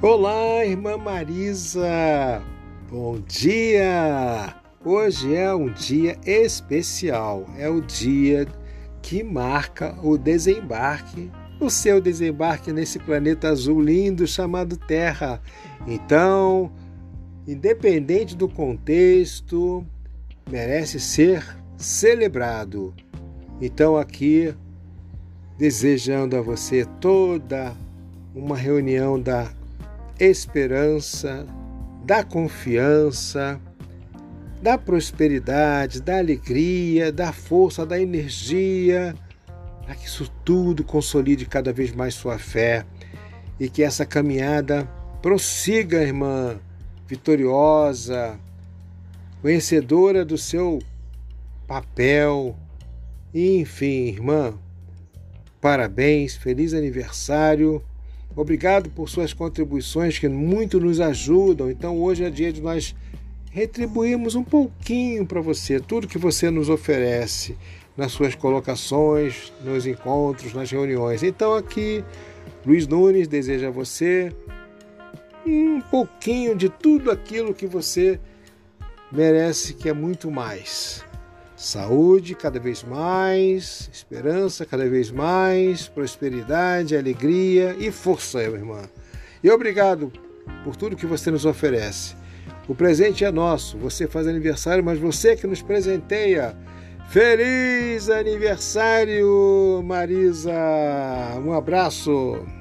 Olá, irmã Marisa! Bom dia! Hoje é um dia especial, é o dia que marca o desembarque, o seu desembarque nesse planeta azul lindo chamado Terra. Então, independente do contexto, merece ser celebrado. Então, aqui, desejando a você toda uma reunião da esperança, da confiança, da prosperidade, da alegria, da força, da energia, para que isso tudo consolide cada vez mais sua fé e que essa caminhada prossiga, irmã, vitoriosa, vencedora do seu papel. Enfim, irmã, parabéns, feliz aniversário Obrigado por suas contribuições que muito nos ajudam. Então hoje é dia de nós retribuirmos um pouquinho para você, tudo que você nos oferece nas suas colocações, nos encontros, nas reuniões. Então aqui Luiz Nunes deseja a você um pouquinho de tudo aquilo que você merece, que é muito mais. Saúde cada vez mais, esperança cada vez mais, prosperidade, alegria e força, meu irmã. E obrigado por tudo que você nos oferece. O presente é nosso. Você faz aniversário, mas você que nos presenteia. Feliz aniversário, Marisa! Um abraço!